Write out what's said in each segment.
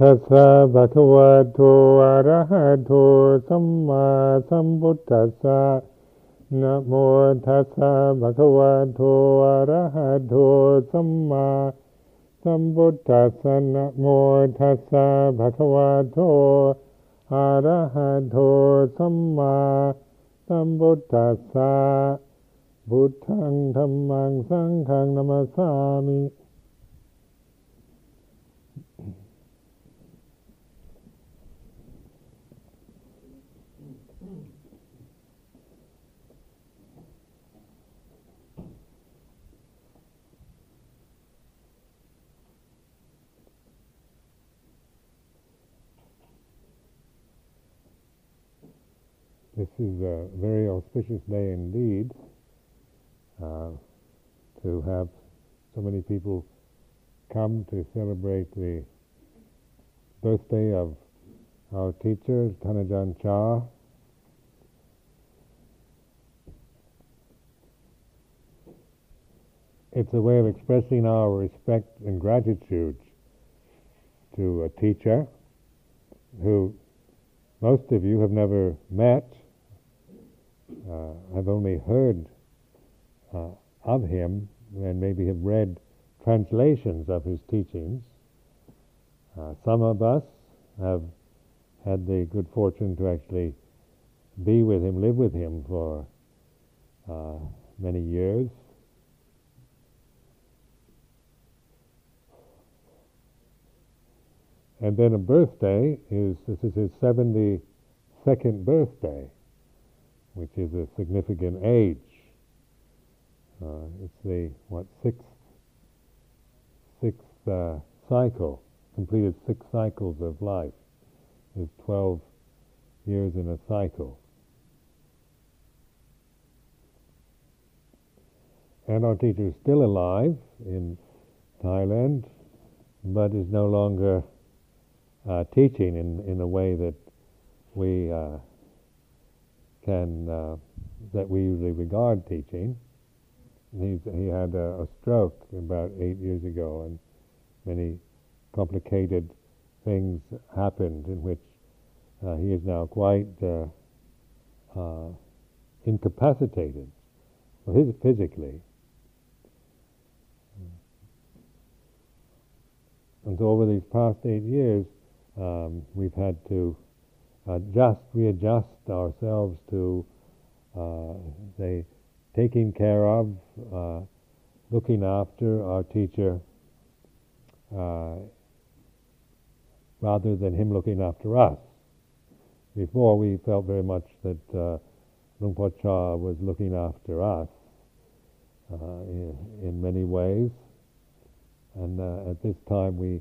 ตัสสะภะคะวะโตอะระหะโตสัมมาสัมพุทธัสสะนะโมตัสสะภะคะวะโตอะระหะโตสัมมาสัมพุทธัสสะนะโมตัสสะภะคะวะโตอะระหะโตสัมมาสัมพุทธัสสะพุทธังธัมมังสังฆังนัมสสามิ is a very auspicious day indeed uh, to have so many people come to celebrate the birthday of our teacher, Tan Ajahn Chah. It's a way of expressing our respect and gratitude to a teacher who most of you have never met uh, I've only heard uh, of him and maybe have read translations of his teachings. Uh, some of us have had the good fortune to actually be with him, live with him for uh, many years. And then a birthday is this is his 72nd birthday which is a significant age. Uh, it's the what sixth sixth uh, cycle, completed six cycles of life. Is twelve years in a cycle. And our teacher is still alive in Thailand, but is no longer uh, teaching in, in a way that we uh, can uh, that we usually regard teaching. He's, he had a, a, stroke about eight years ago, and many complicated things happened in which uh, he is now quite uh, uh incapacitated, well, physically. And so over these past eight years, um, we've had to adjust, readjust ourselves to, uh, say, taking care of, uh, looking after our teacher, uh, rather than him looking after us. Before, we felt very much that uh, Luang Chah was looking after us uh, in, in, many ways, and uh, at this time, we,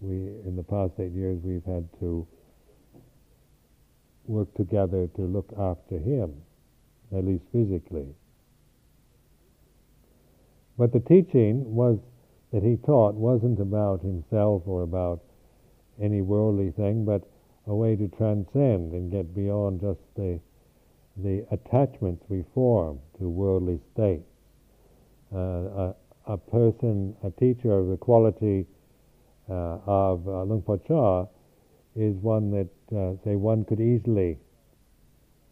we in the past eight years, we've had to work together to look after him, at least physically. But the teaching was that he taught wasn't about himself or about any worldly thing, but a way to transcend and get beyond just the the attachments we form to worldly states. Uh, a, a, person, a teacher of the quality uh, of uh, Luang Por Chah is one that, uh, say, one could easily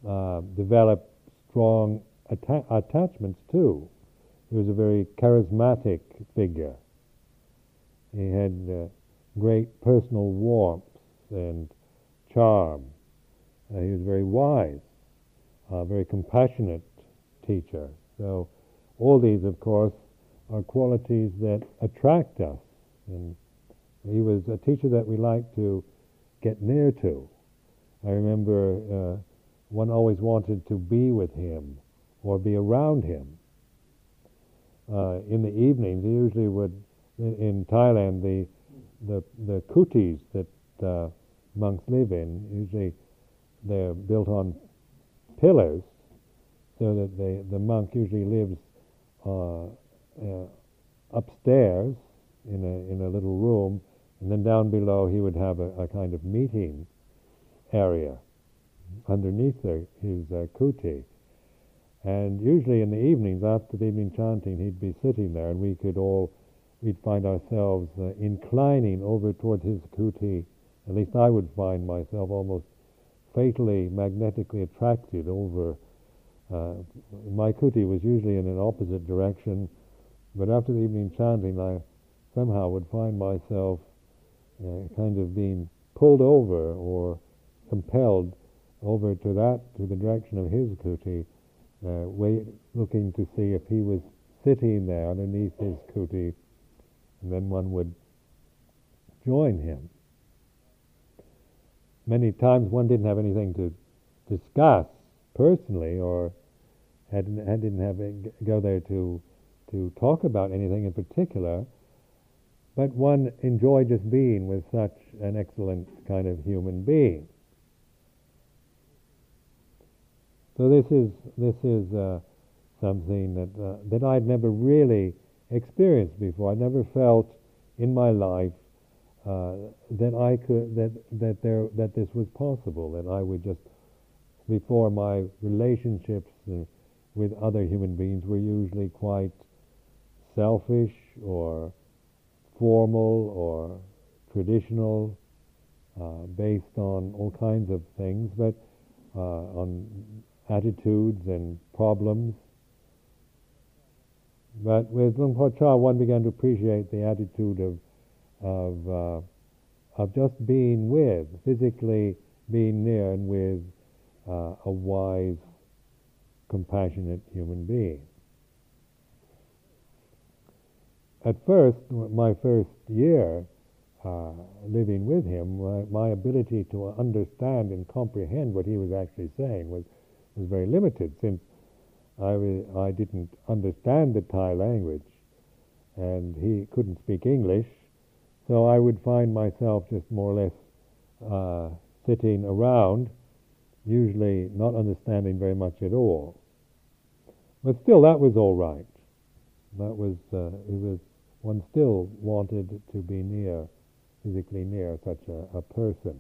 uh, develop strong atta- attachments to. He was a very charismatic figure. He had uh, great personal warmth and charm. Uh, he was very wise, a very compassionate teacher. So, all these, of course, are qualities that attract us. And he was a teacher that we like to get near to. I remember uh, one always wanted to be with him or be around him. Uh, in the evenings, he usually would, in Thailand, the, the, the kutis that uh, monks live in, usually they're built on pillars so that they, the monk usually lives uh, uh, upstairs in a, in a little room and then down below, he would have a, a kind of meeting area underneath the, his uh, kuti. And usually in the evenings, after the evening chanting, he'd be sitting there, and we could all we'd find ourselves uh, inclining over towards his kuti. At least I would find myself almost fatally, magnetically attracted over. Uh, my kuti was usually in an opposite direction, but after the evening chanting, I somehow would find myself uh, kind of being pulled over or compelled over to that, to the direction of his kuti, uh, wait, looking to see if he was sitting there underneath his kuti, and then one would join him. Many times one didn't have anything to discuss personally, or had, had didn't have go there to to talk about anything in particular, but one enjoyed just being with such an excellent kind of human being. So this is this is uh, something that uh, that I'd never really experienced before. I never felt in my life uh, that I could that that there that this was possible. That I would just before my relationships uh, with other human beings were usually quite selfish or formal or traditional, uh, based on all kinds of things, but uh, on attitudes and problems. But with Luang Por Chah, one began to appreciate the attitude of of uh, of just being with, physically being near and with uh, a wise, compassionate human being. At first, my first year uh, living with him, my, my, ability to understand and comprehend what he was actually saying was was very limited, since I, I didn't understand the Thai language, and he couldn't speak English, so I would find myself just more or less uh, sitting around, usually not understanding very much at all. But still, that was all right. That was uh, it was one still wanted to be near, physically near such a, a person.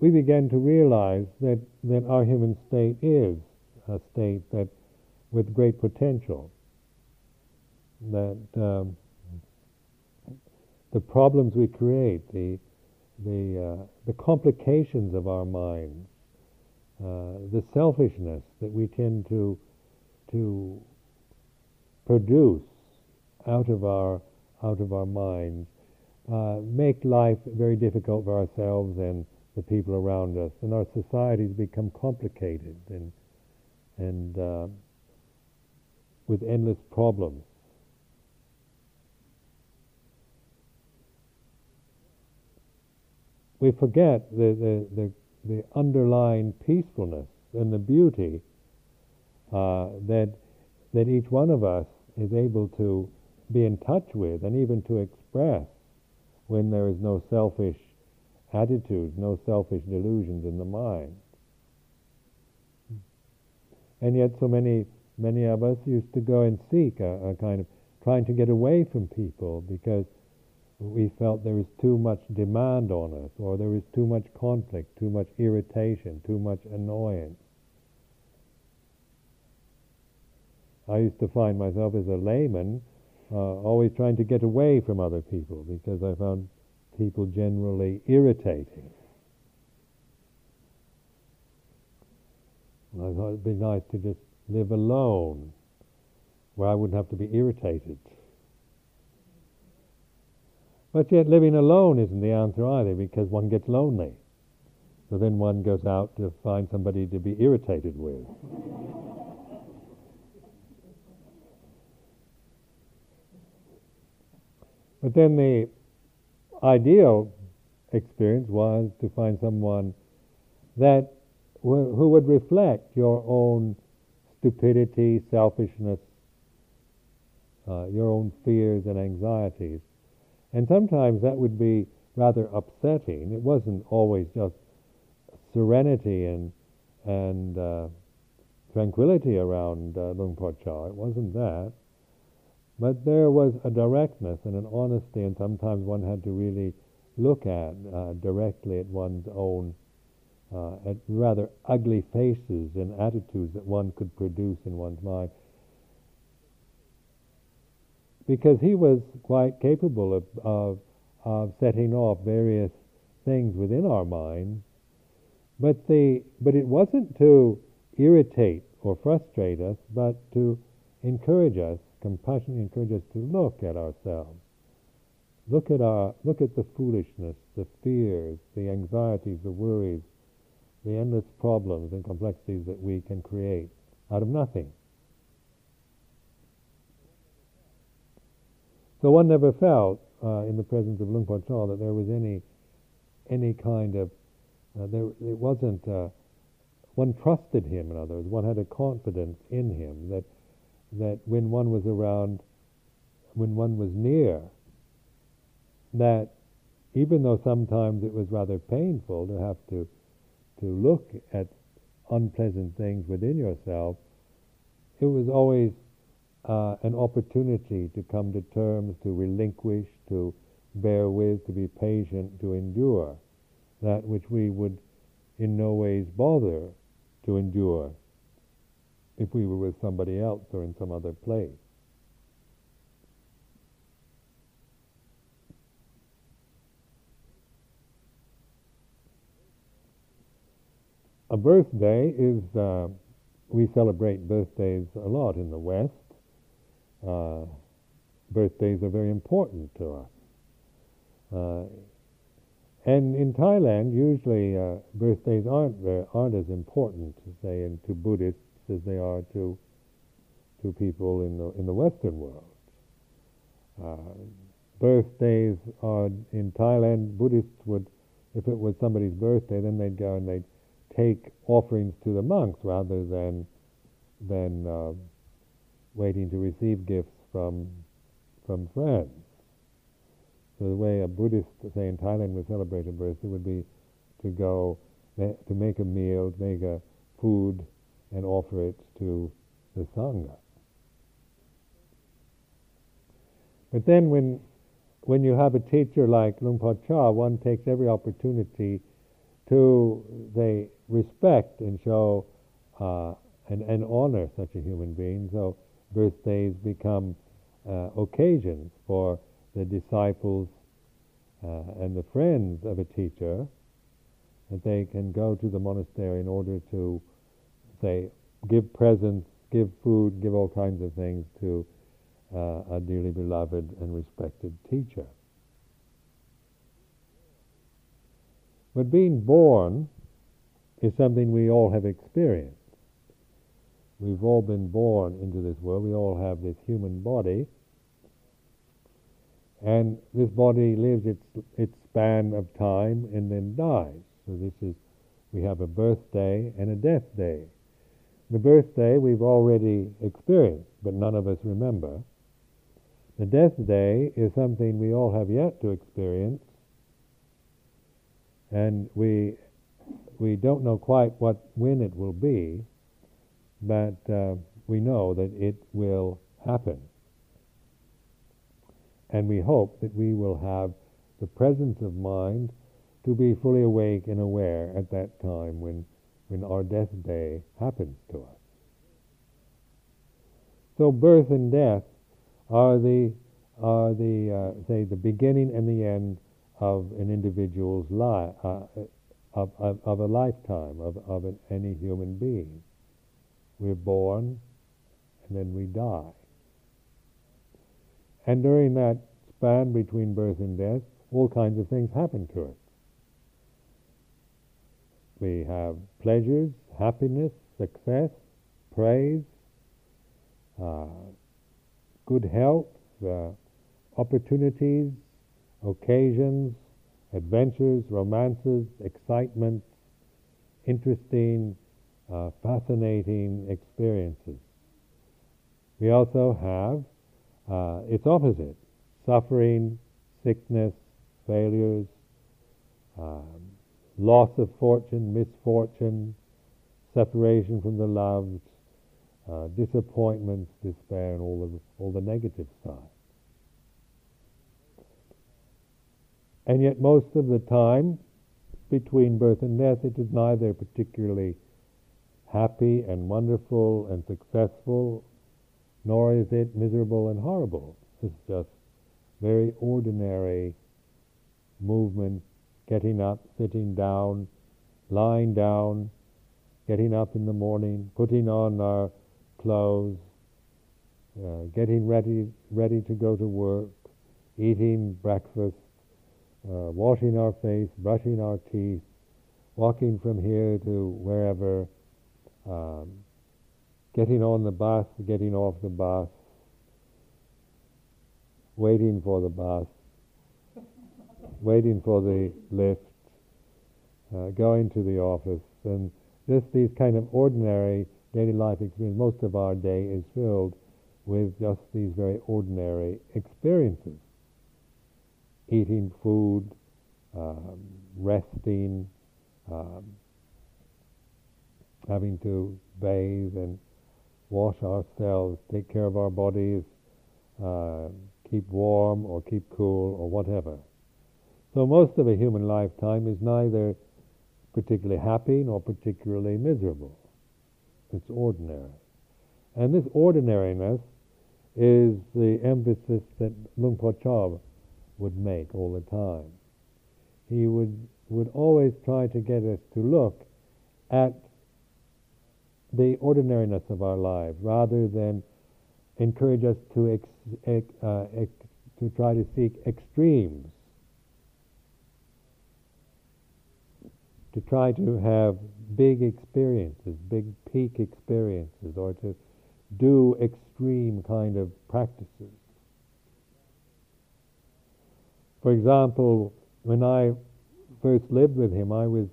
We began to realize that, that our human state is a state that with great potential. That um, the problems we create, the the uh, the complications of our minds, uh, the selfishness that we tend to to produce out of our out of our minds uh, make life very difficult for ourselves and the people around us, and our societies become complicated and and uh, with endless problems. We forget the, the, the the underlying peacefulness and the beauty uh, that that each one of us is able to be in touch with and even to express when there is no selfish attitudes, no selfish delusions in the mind. And yet, so many many of us used to go and seek a, a kind of trying to get away from people because we felt there was too much demand on us, or there was too much conflict, too much irritation, too much annoyance. I used to find myself as a layman uh, always trying to get away from other people because I found people generally irritating. I thought it'd be nice to just live alone where I wouldn't have to be irritated. But yet, living alone isn't the answer either because one gets lonely. So then one goes out to find somebody to be irritated with. but then the ideal experience was to find someone that who would reflect your own stupidity, selfishness, uh, your own fears and anxieties, and sometimes that would be rather upsetting. It wasn't always just serenity and and uh, tranquility around uh, Luang Por Chah. It wasn't that. But there was a directness and an honesty, and sometimes one had to really look at uh, directly at one's own uh, at rather ugly faces and attitudes that one could produce in one's mind. Because he was quite capable of, of, of setting off various things within our minds, but, the, but it wasn't to irritate or frustrate us, but to encourage us, compassionately encourage us to look at ourselves. Look at our look at the foolishness, the fears, the anxieties, the worries, the endless problems and complexities that we can create out of nothing. So one never felt uh, in the presence of Luang Por Chah that there was any any kind of uh, there it wasn't uh, one trusted him in other words. One had a confidence in him that that when one was around when one was near that even though sometimes it was rather painful to have to to look at unpleasant things within yourself, it was always uh, an opportunity to come to terms, to relinquish, to bear with, to be patient, to endure that which we would in no ways bother to endure if we were with somebody else or in some other place. a birthday is, uh, we celebrate birthdays a lot in the West. Uh, birthdays are very important to us. Uh, and in Thailand, usually uh, birthdays aren't very, aren't as important, say, in, to Buddhists as they are to to people in the in the Western world. Uh, birthdays are in Thailand. Buddhists would, if it was somebody's birthday, then they'd go and they'd take offerings to the monks rather than than uh, waiting to receive gifts from from friends. So the way a Buddhist, say in Thailand, would celebrate a birthday would be to go to make a meal, make a food, and offer it to the sangha. But then when when you have a teacher like Luang Por Chah, one takes every opportunity to they respect and show uh, and, and honor such a human being. So birthdays become uh, occasions for the disciples uh, and the friends of a teacher that they can go to the monastery in order to, say, give presents, give food, give all kinds of things to uh, a dearly beloved and respected teacher. But being born is something we all have experienced. We've all been born into this world. We all have this human body. And this body lives its, its span of time and then dies. So this is, we have a birthday and a death day. The birthday we've already experienced, but none of us remember. The death day is something we all have yet to experience, and we we don't know quite what when it will be, but uh, we know that it will happen. And we hope that we will have the presence of mind to be fully awake and aware at that time when, when our death day happens to us. So birth and death are the, are the uh, say, the beginning and the end of an individual's life, uh, of, of, of a lifetime of, of an, any human being. We're born and then we die. And during that span between birth and death, all kinds of things happen to us. We have pleasures, happiness, success, praise, uh, good health, uh, opportunities, occasions, adventures, romances, excitements, interesting, uh, fascinating experiences. We also have uh, its opposite suffering, sickness, failures, um, loss of fortune, misfortune, separation from the loved, uh, disappointments, despair, and all the, all the negative side. And yet, most of the time, between birth and death, it is neither particularly happy and wonderful and successful, nor is it miserable and horrible. It's just very ordinary movement, getting up, sitting down, lying down, getting up in the morning, putting on our clothes, uh, getting ready, ready to go to work, eating breakfast, uh, washing our face, brushing our teeth, walking from here to wherever, um, getting on the bus, getting off the bus, waiting for the bus, waiting for the lift, uh, going to the office, and just these kind of ordinary daily life experiences. Most of our day is filled with just these very ordinary experiences eating food, um, resting, um, having to bathe and wash ourselves, take care of our bodies, uh, keep warm or keep cool or whatever. So most of a human lifetime is neither particularly happy nor particularly miserable. It's ordinary. And this ordinariness is the emphasis that Luang Por Chah would make all the time. He would, would always try to get us to look at the ordinariness of our lives rather than encourage us to, ex, ex, uh, ex, to try to seek extremes, to try to have big experiences, big peak experiences, or to do extreme kind of practices. For example, when I first lived with him, I was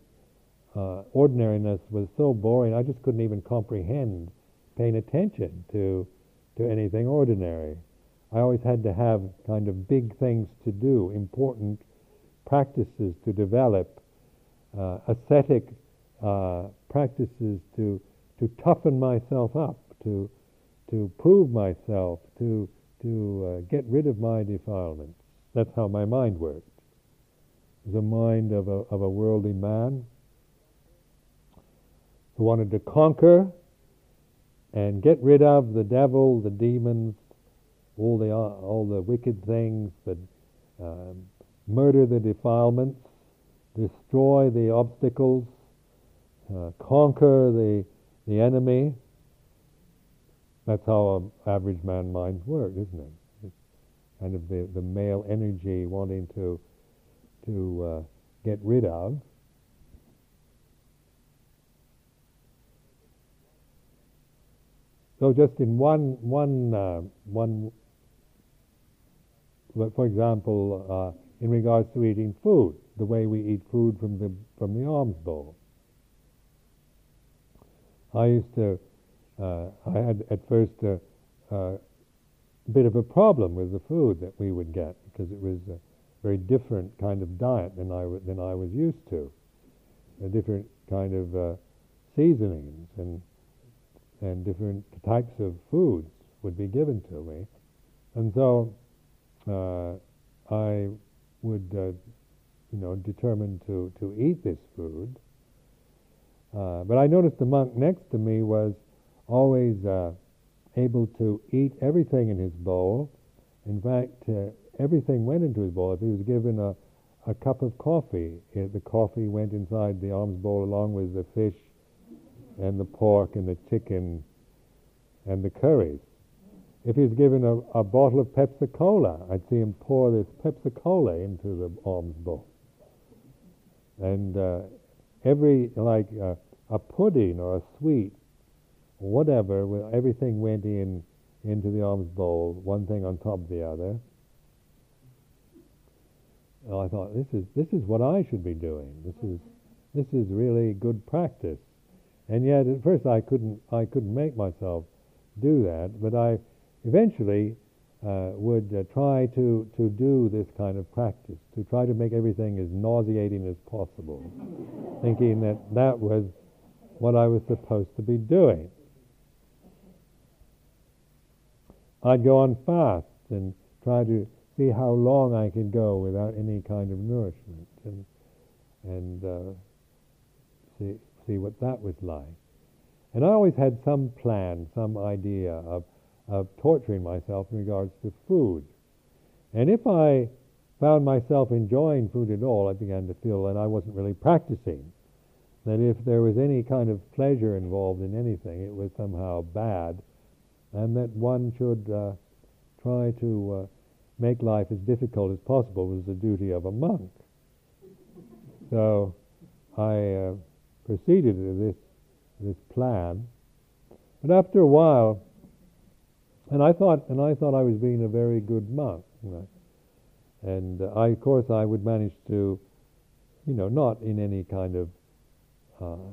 uh, ordinariness was so boring. I just couldn't even comprehend paying attention to to anything ordinary. I always had to have kind of big things to do, important practices to develop, uh, ascetic uh, practices to to toughen myself up, to to prove myself, to to uh, get rid of my defilements. That's how my mind worked. The mind of a, of a worldly man who wanted to conquer and get rid of the devil, the demons, all the, uh, all the wicked things, that um, murder the defilements, destroy the obstacles, uh, conquer the, the enemy. That's how an average man minds work, isn't it? It's kind of the, the male energy wanting to to uh, get rid of. So just in one one uh, one, for example, uh, in regards to eating food, the way we eat food from the from the alms bowl. I used to, uh, I had at first a, uh, bit of a problem with the food that we would get because it was a very different kind of diet than I, w- than I was used to. A different kind of uh, seasonings and, and different types of foods would be given to me. And so uh, I would, uh, you know, determine to, to eat this food. Uh, but I noticed the monk next to me was always uh, able to eat everything in his bowl. In fact, uh, everything went into his bowl. If he was given a, a cup of coffee, it, the coffee went inside the alms bowl along with the fish and the pork and the chicken and the curries. If he's given a, a bottle of Pepsi Cola, I'd see him pour this Pepsi Cola into the alms bowl. And uh, every, like uh, a pudding or a sweet whatever, everything went in into the alms bowl, one thing on top of the other. And I thought, this is this is what I should be doing. This is this is really good practice. And yet, at first, I couldn't I couldn't make myself do that. But I eventually uh, would uh, try to to do this kind of practice, to try to make everything as nauseating as possible, thinking that that was what I was supposed to be doing. I'd go on fast and try to see how long I could go without any kind of nourishment. And and uh, see see what that was like. And I always had some plan, some idea of of torturing myself in regards to food. And if I found myself enjoying food at all, I began to feel that I wasn't really practicing. That if there was any kind of pleasure involved in anything, it was somehow bad, and that one should uh, try to uh, make life as difficult as possible was the duty of a monk. So I uh, proceeded with this this plan, but after a while, and I thought and I thought I was being a very good monk. You know, and uh, I, of course, I would manage to, you know, not in any kind of uh,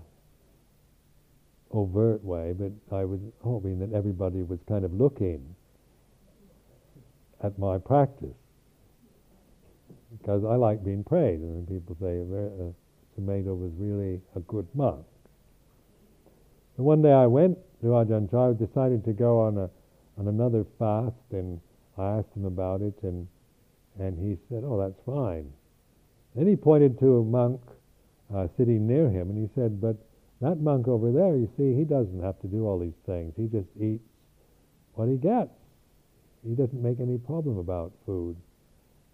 overt way, but I was hoping that everybody was kind of looking at my practice because I like being praised, and people say Sumedho was really a good monk. And one day I went to Ajahn Chah, decided to go on a on another fast, and I asked him about it, and and he said, "Oh, that's fine." Then he pointed to a monk uh, sitting near him, and he said, "But that monk over there, you see, he doesn't have to do all these things. He just eats what he gets. He doesn't make any problem about food.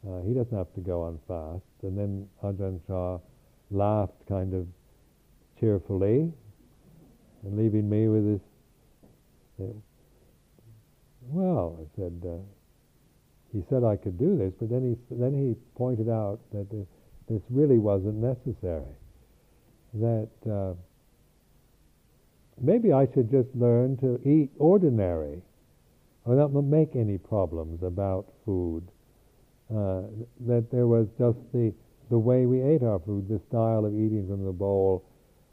Uh, he doesn't have to go on fast." And then Ajahn Chah laughed kind of cheerfully, and leaving me with this. Well, I said, uh, he said I could do this, but then he then he pointed out that this, this really wasn't necessary. That uh, maybe I should just learn to eat ordinary, or not make any problems about food. Uh, that there was just the the way we ate our food, the style of eating from the bowl,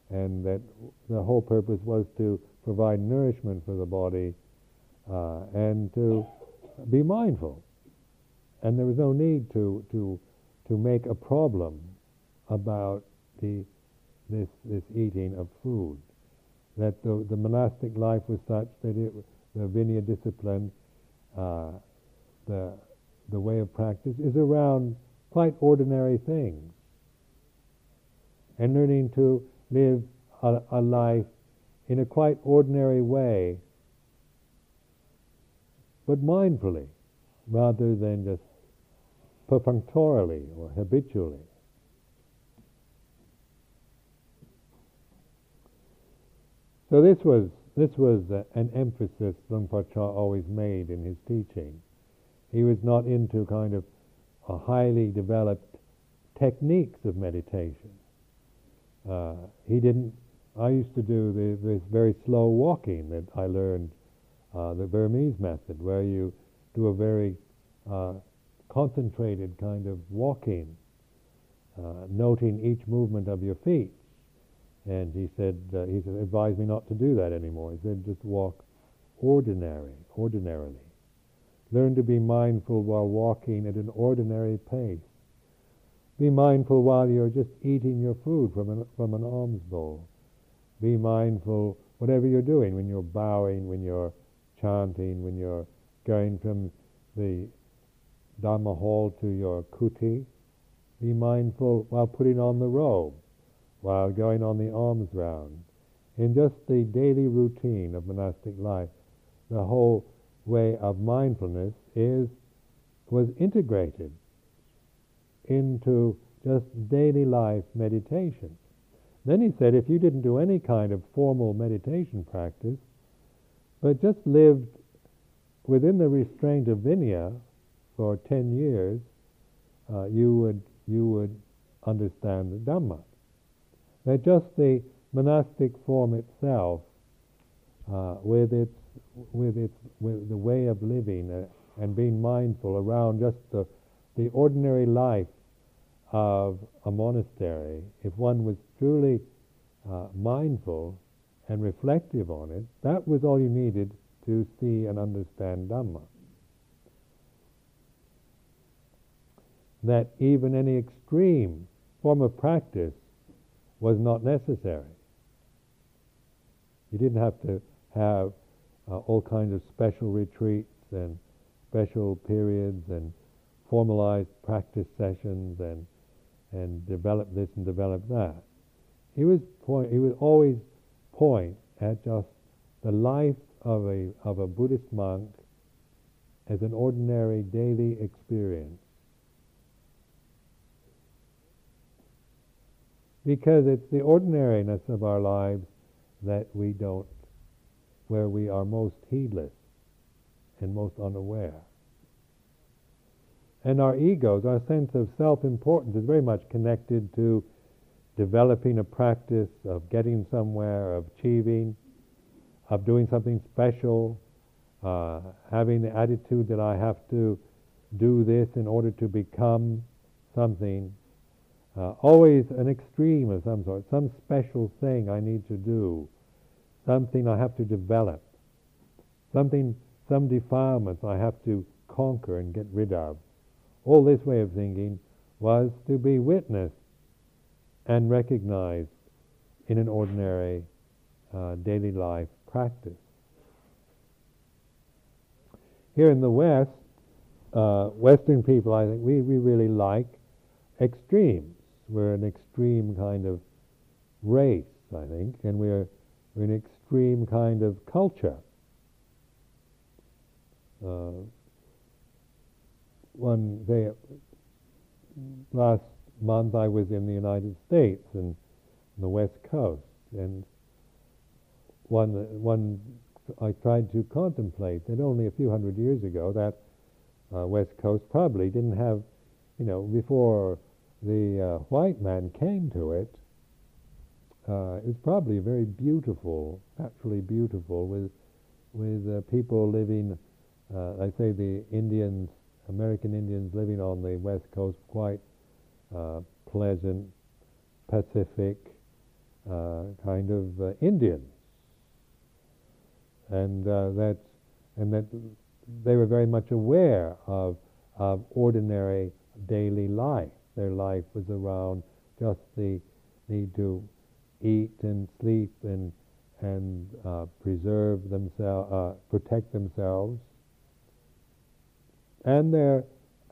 and that the whole purpose was to provide nourishment for the body uh, and to be mindful. And there was no need to, to, to make a problem about the, this, this eating of food. That the, the monastic life was such that it, the Vinaya discipline, uh, the, the way of practice, is around quite ordinary things. And learning to live a, a life in a quite ordinary way, but mindfully, rather than just perfunctorily or habitually. So this was this was uh, an emphasis Luang Por Chah always made in his teaching. He was not into kind of a highly developed techniques of meditation. Uh, he didn't. I used to do the, this very slow walking that I learned, uh, the Burmese method, where you do a very uh, concentrated kind of walking, uh, noting each movement of your feet. And he said, uh, he said, advised me not to do that anymore. He said, just walk ordinary, ordinarily. Learn to be mindful while walking at an ordinary pace. Be mindful while you're just eating your food from an, from an alms bowl. Be mindful whatever you're doing, when you're bowing, when you're chanting, when you're going from the Dharma hall to your kuti. Be mindful while putting on the robe, while going on the alms round. In just the daily routine of monastic life, the whole way of mindfulness is was integrated into just daily life meditation. Then he said if you didn't do any kind of formal meditation practice, but just lived within the restraint of Vinaya, for 10 years, uh, you would you would understand the Dhamma. That just the monastic form itself, uh, with its with its with the way of living uh, and being mindful around just the the ordinary life of a monastery, if one was truly uh, mindful and reflective on it, that was all you needed to see and understand Dhamma. that even any extreme form of practice was not necessary. You didn't have to have uh, all kinds of special retreats and special periods and formalized practice sessions and and develop this and develop that. He was point. He would always point at just the life of a of a Buddhist monk as an ordinary daily experience. Because it's the ordinariness of our lives that we don't, where we are most heedless and most unaware. And our egos, our sense of self importance, is very much connected to developing a practice of getting somewhere, of achieving, of doing something special, uh, having the attitude that I have to do this in order to become something. Uh, always an extreme of some sort, some special thing I need to do, something I have to develop, something, some defilements I have to conquer and get rid of. All this way of thinking was to be witnessed and recognized in an ordinary uh, daily life practice. Here in the West, uh, Western people, I think, we, we really like extremes. We're an extreme kind of race, I think, and we're, we're an kind of culture. Uh, one day, last month I was in the United States and the West Coast, and one one I tried to contemplate that only a few hundred years ago that uh, West Coast probably didn't have, you know, before the uh, white man came to it, uh, it was probably very beautiful, naturally beautiful, with with uh, people living, uh, I say the Indians, American Indians living on the West Coast, quite uh, pleasant, pacific kind of Indians and uh, that and that they were very much aware of of ordinary daily life. Their life was around just the need to eat and sleep and and uh, preserve themselves, uh, protect themselves, and their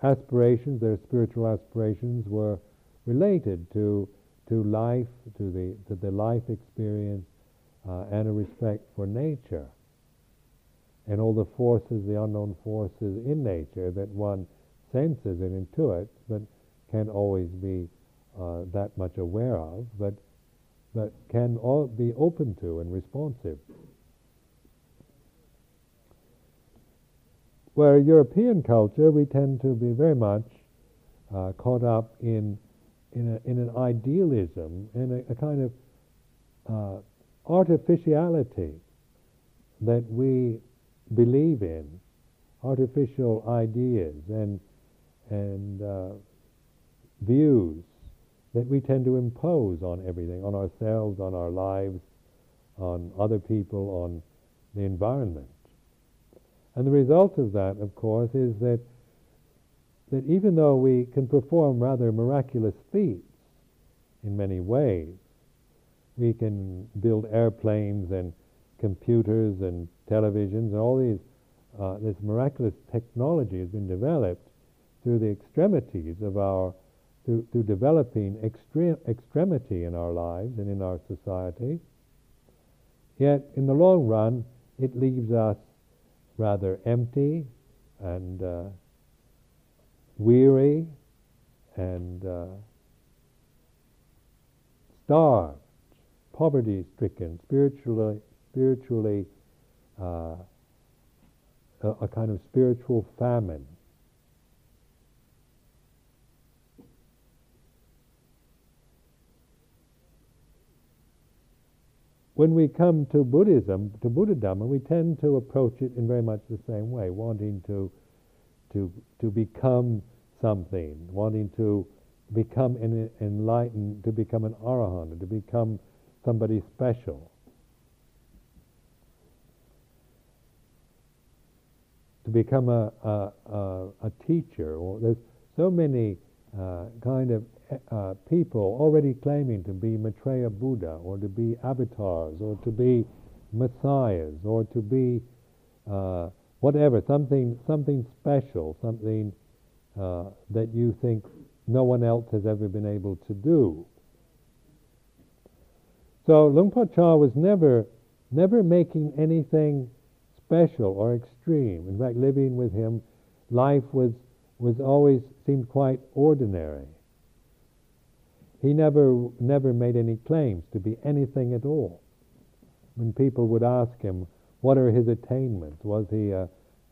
aspirations, their spiritual aspirations, were related to to life, to the to the life experience, uh, and a respect for nature. And all the forces, the unknown forces in nature that one senses and intuits, but can't always be uh, that much aware of, but but can all be open to and responsive. Where European culture, we tend to be very much uh, caught up in in, a, in, an idealism and a, a kind of uh, artificiality that we believe in, artificial ideas and and uh, views that we tend to impose on everything, on ourselves, on our lives, on other people, on the environment. And the result of that, of course, is that that even though we can perform rather miraculous feats in many ways, we can build airplanes and computers and televisions and all these, uh, this miraculous technology has been developed through the extremities of our, through, through developing extremity in our lives and in our society. Yet, in the long run, it leaves us rather empty and uh, weary and uh, starved, poverty stricken, spiritually, spiritually, uh, a, a kind of spiritual famine. When we come to Buddhism, to Buddha Dhamma, we tend to approach it in very much the same way, wanting to, to, to become something, wanting to become an enlightened, to become an arahant, to become somebody special. to become a, a, a, a teacher. There's so many uh, kind of uh, people already claiming to be Maitreya Buddha, or to be avatars, or to be messiahs, or to be uh, whatever, something, something special, something uh, that you think no one else has ever been able to do. So Luang Por Chah was never, never making anything special or extreme. In fact, living with him, life was, was always seemed quite ordinary. He never, never made any claims to be anything at all. When people would ask him, what are his attainments? Was he a,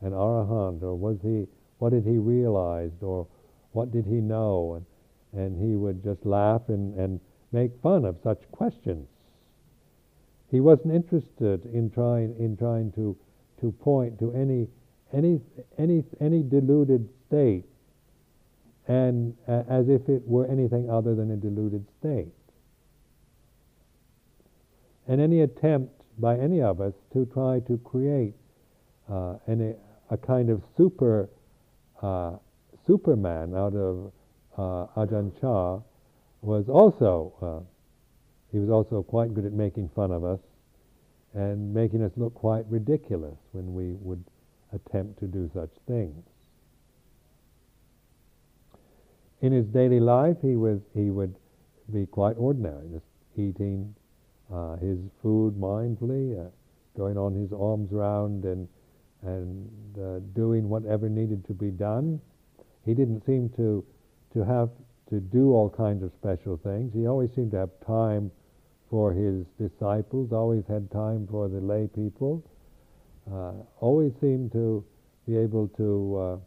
an arahant, or was he, what did he realize, or what did he know? And, and he would just laugh and, and make fun of such questions. He wasn't interested in trying, in trying to, to point to any, any, any, any deluded state and uh, as if it were anything other than a deluded state. And any attempt by any of us to try to create uh, any, a kind of super uh, Superman out of uh, Ajahn Chah was also uh, he was also quite good at making fun of us and making us look quite ridiculous when we would attempt to do such things. In his daily life, he was he would be quite ordinary, just eating uh, his food mindfully, uh, going on his alms round and and uh, doing whatever needed to be done. He didn't seem to to have to do all kinds of special things. He always seemed to have time for his disciples, always had time for the lay people, uh, always seemed to be able to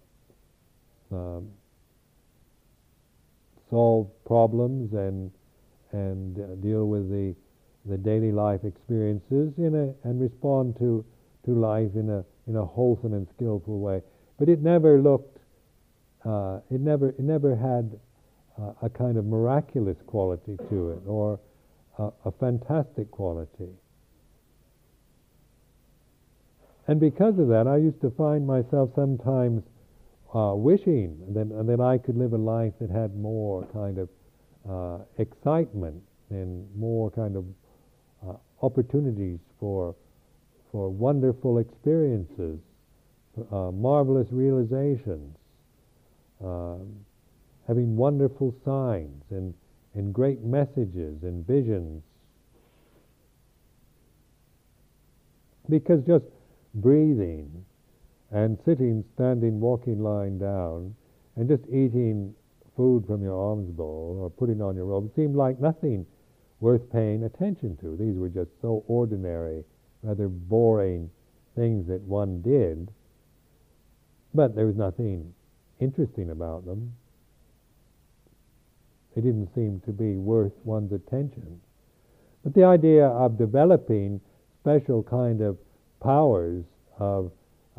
uh, um, solve problems and and uh, deal with the the daily life experiences in a, and respond to, to life in a, in a wholesome and skillful way. But it never looked, uh, it, never, it never had uh, a kind of miraculous quality to it or a, a fantastic quality. And because of that, I used to find myself sometimes uh, wishing that, that I could live a life that had more kind of uh, excitement and more kind of uh, opportunities for, for wonderful experiences, uh, marvelous realizations, um, having wonderful signs and, and great messages and visions. Because just breathing and sitting, standing, walking, lying down, and just eating food from your alms bowl or putting on your robe seemed like nothing worth paying attention to. These were just so ordinary, rather boring things that one did, but there was nothing interesting about them. They didn't seem to be worth one's attention. But the idea of developing special kind of powers of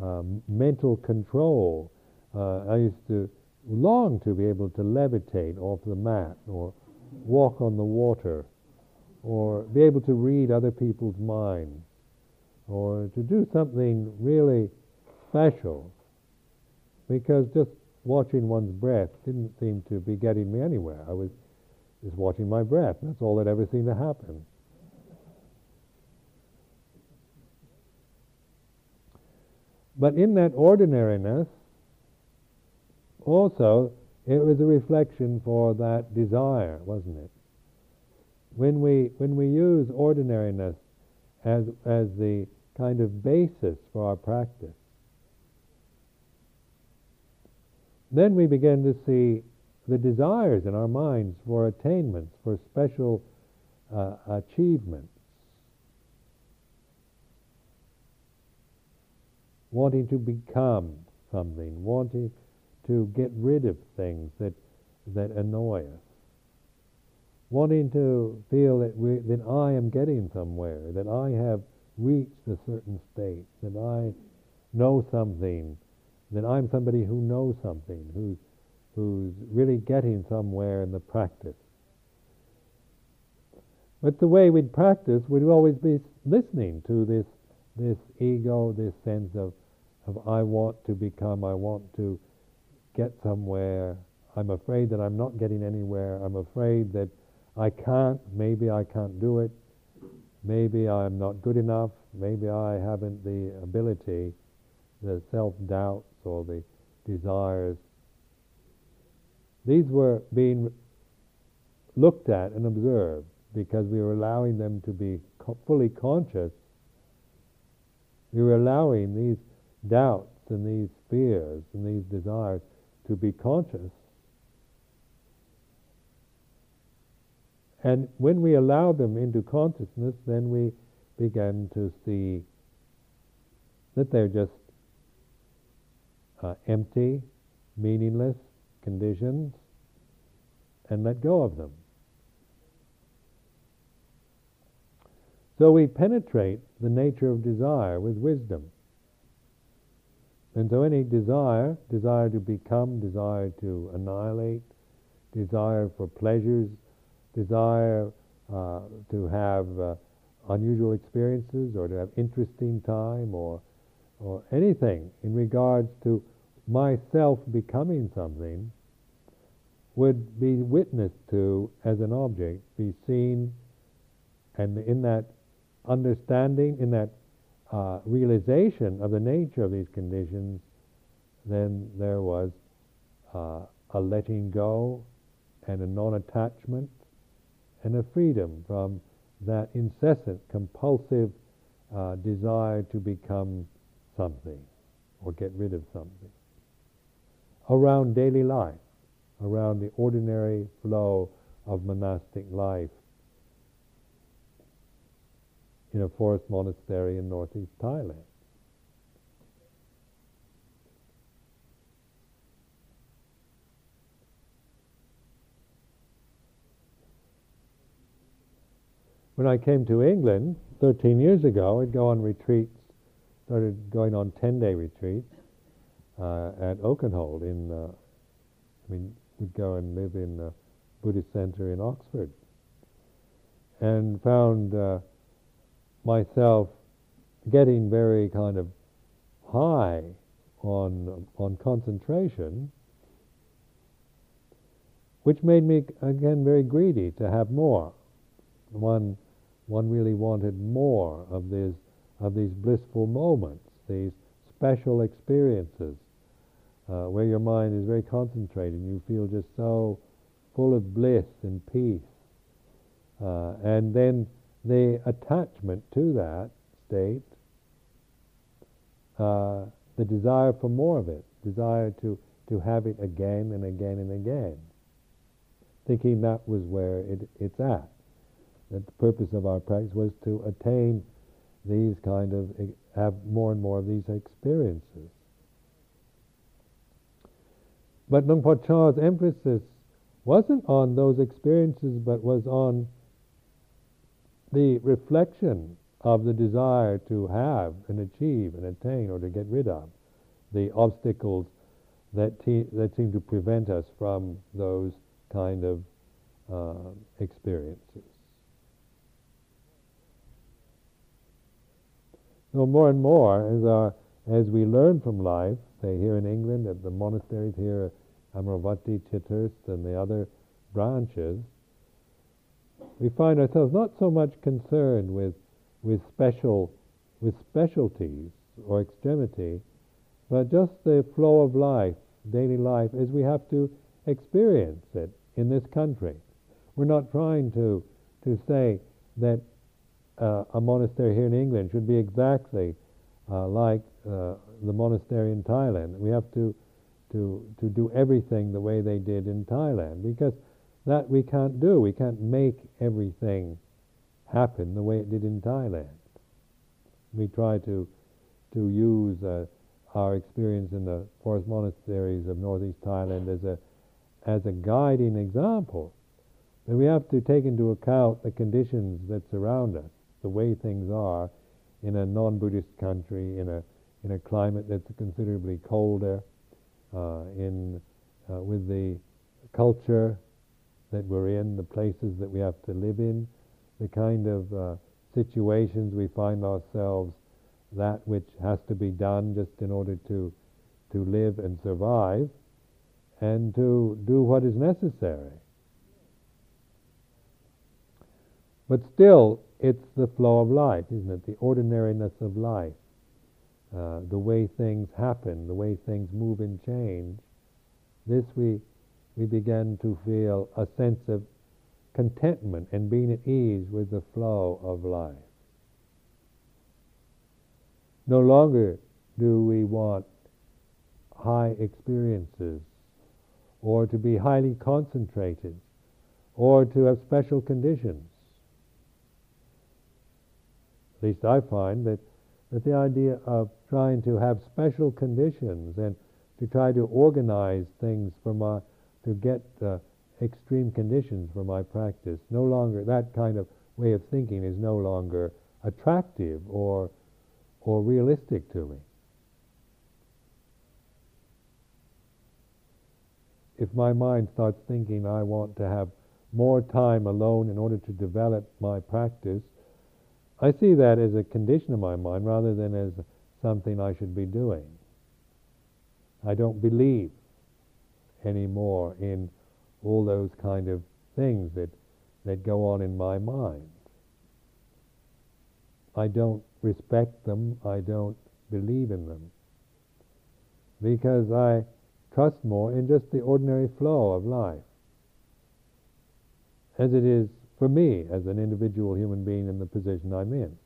um, mental control, uh, I used to long to be able to levitate off the mat or walk on the water or be able to read other people's minds, or to do something really special, because just watching one's breath didn't seem to be getting me anywhere. I was just watching my breath. That's all that ever seemed to happen. But in that ordinariness, also, it was a reflection for that desire, wasn't it? when we, when we use ordinariness as, as the kind of basis for our practice, then we begin to see the desires in our minds for attainments, for special uh, achievements. Wanting to become something, wanting to get rid of things that, that annoy us wanting to feel that, we, that I am getting somewhere, that I have reached a certain state, that I know something, that I'm somebody who knows something, who's, who's really getting somewhere in the practice. But the way we'd practice we'd always be listening to this, this ego, this sense of, of I want to become, I want to get somewhere. I'm afraid that I'm not getting anywhere. I'm afraid that I can't, maybe I can't do it, maybe I'm not good enough, maybe I haven't the ability, the self doubts or the desires. these were being looked at and observed because we were allowing them to be co- fully conscious. We were allowing these doubts and these fears and these desires to be conscious. And when we allow them into consciousness, then we begin to see that they're just uh, empty, meaningless conditions, and let go of them. So we penetrate the nature of desire with wisdom. And so any desire, desire to become, desire to annihilate, desire for pleasures, desire uh, to have uh, unusual experiences or to have interesting time or, or anything in regards to myself becoming something would be witnessed to as an object, be seen, and in that understanding, in that uh, realization of the nature of these conditions, then there was uh, a letting go and a non attachment and a freedom from that incessant, compulsive uh, desire to become something or get rid of something. Around daily life, around the ordinary flow of monastic life in a forest monastery in northeast Thailand. When I came to England 13 years ago, I'd go on retreats, started going on 10 day retreats uh, at Oakenholt in, uh, I mean, we'd go and live in a Buddhist center in Oxford and found uh, myself getting very kind of high on, on concentration, which made me again very greedy to have more. One one really wanted more of these, of these blissful moments, these special experiences, uh, where your mind is very concentrated and you feel just so full of bliss and peace. Uh, and then the attachment to that state, uh, the desire for more of it, desire to, to have it again and again and again, thinking that was where it, it's at that the purpose of our practice was to attain these kind of, have more and more of these experiences. But Luang Por Chah's emphasis wasn't on those experiences, but was on the reflection of the desire to have and achieve and attain or to get rid of the obstacles that, te- that seem to prevent us from those kind of uh, experiences. So more and more, as, our, as we learn from life, say here in England at the monasteries here, Amaravati, Chithurst, and the other branches, we find ourselves not so much concerned with, with special, with specialties or extremity, but just the flow of life, daily life, as we have to experience it in this country. We're not trying to, to say that uh, a monastery here in England should be exactly uh, like uh, the monastery in Thailand. We have to, to, to do everything the way they did in Thailand because that we can't do. We can't make everything happen the way it did in Thailand. We try to, to use uh, our experience in the forest monasteries of northeast Thailand as a, as a guiding example. But we have to take into account the conditions that surround us the way things are in a non-Buddhist country, in a in a climate that's considerably colder, uh, in uh, with the culture that we're in, the places that we have to live in, the kind of uh, situations we find ourselves, that which has to be done just in order to to live and survive, and to do what is necessary. But still, it's the flow of life, isn't it? The ordinariness of life, uh, the way things happen, the way things move and change. This we we begin to feel a sense of contentment and being at ease with the flow of life. No longer do we want high experiences or to be highly concentrated or to have special conditions. At least I find that, that the idea of trying to have special conditions and to try to organize things for my, to get extreme conditions for my practice, no longer, that kind of way of thinking is no longer attractive or, or realistic to me. If my mind starts thinking I want to have more time alone in order to develop my practice, I see that as a condition of my mind rather than as something I should be doing. I don't believe anymore in all those kind of things that, that go on in my mind. I don't respect them, I don't believe in them, because I trust more in just the ordinary flow of life, as it is for me as an individual human being in the position I'm in.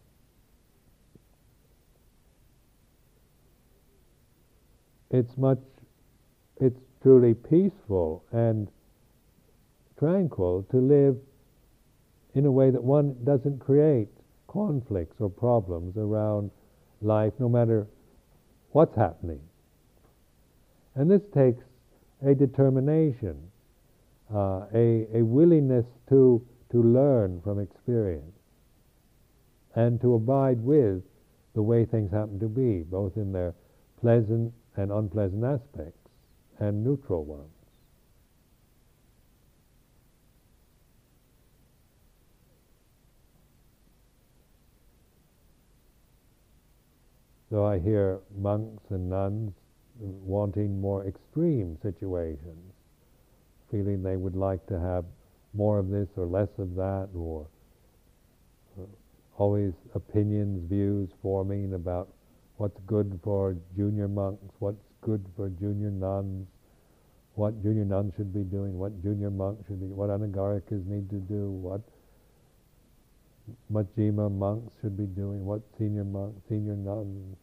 It's much, it's truly peaceful and tranquil to live in a way that one doesn't create conflicts or problems around life, no matter what's happening. And this takes a determination, uh, a, a willingness to, to learn from experience, and to abide with the way things happen to be, both in their pleasant and unpleasant aspects and neutral ones. So I hear monks and nuns wanting more extreme situations, feeling they would like to have more of this or less of that, or uh, always opinions, views forming about what's good for junior monks, what's good for junior nuns, what junior nuns should be doing, what junior monks should be, what anagarikas need to do, what Majjhima monks should be doing, what senior monk, senior nuns,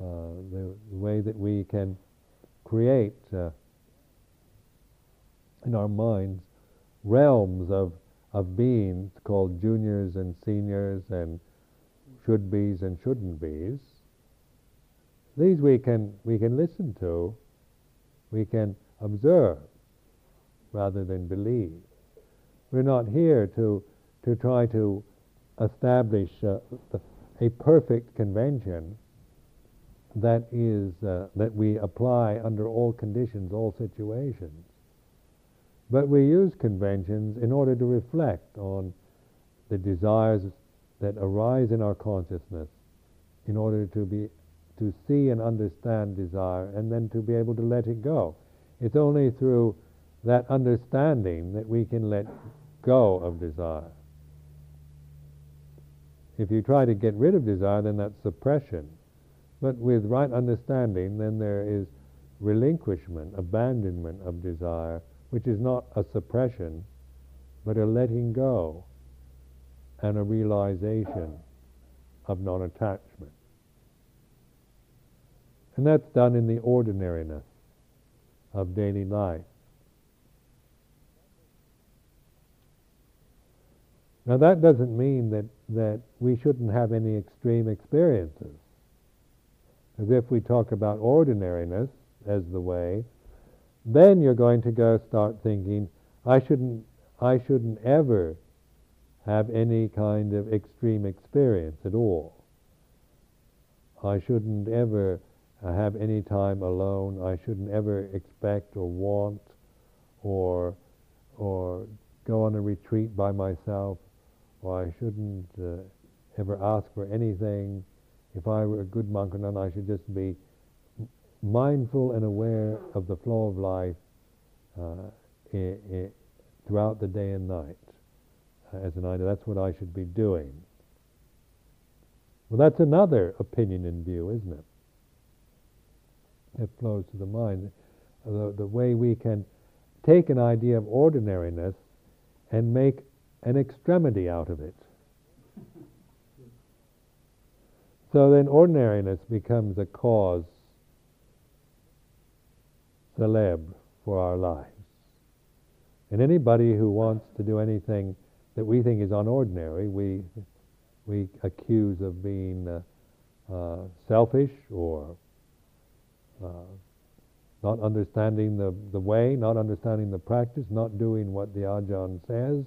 uh, the way that we can create uh, in our minds realms of of beings called juniors and seniors and should be's and shouldn't be's. These we can we can listen to, we can observe rather than believe. We're not here to to try to establish uh, a perfect convention that is uh, that we apply under all conditions, all situations. But we use conventions in order to reflect on the desires that arise in our consciousness, in order to be to see and understand desire, and then to be able to let it go. It's only through that understanding that we can let go of desire. If you try to get rid of desire, then that's suppression. But with right understanding, then there is relinquishment, abandonment of desire, which is not a suppression, but a letting go and a realization of non attachment. And that's done in the ordinariness of daily life. Now, that doesn't mean that, that we shouldn't have any extreme experiences. As if we talk about ordinariness as the way, then you're going to go start thinking, I shouldn't, I shouldn't ever have any kind of extreme experience at all. I shouldn't ever uh, have any time alone. I shouldn't ever expect or want or or go on a retreat by myself. Or I shouldn't uh, ever ask for anything if I were a good monk or nun, I should just be mindful and aware of the flow of life uh, I- I- throughout the day and night uh, as an idea. That's what I should be doing. Well, that's another opinion in view, isn't it? It flows to the mind. The, the way we can take an idea of ordinariness and make an extremity out of it. So then ordinariness becomes a cause celebre for our lives. And anybody who wants to do anything that we think is unordinary, we, we accuse of being uh, uh, selfish or Uh, not understanding the, the way, not understanding the practice, not doing what the Ajahn says,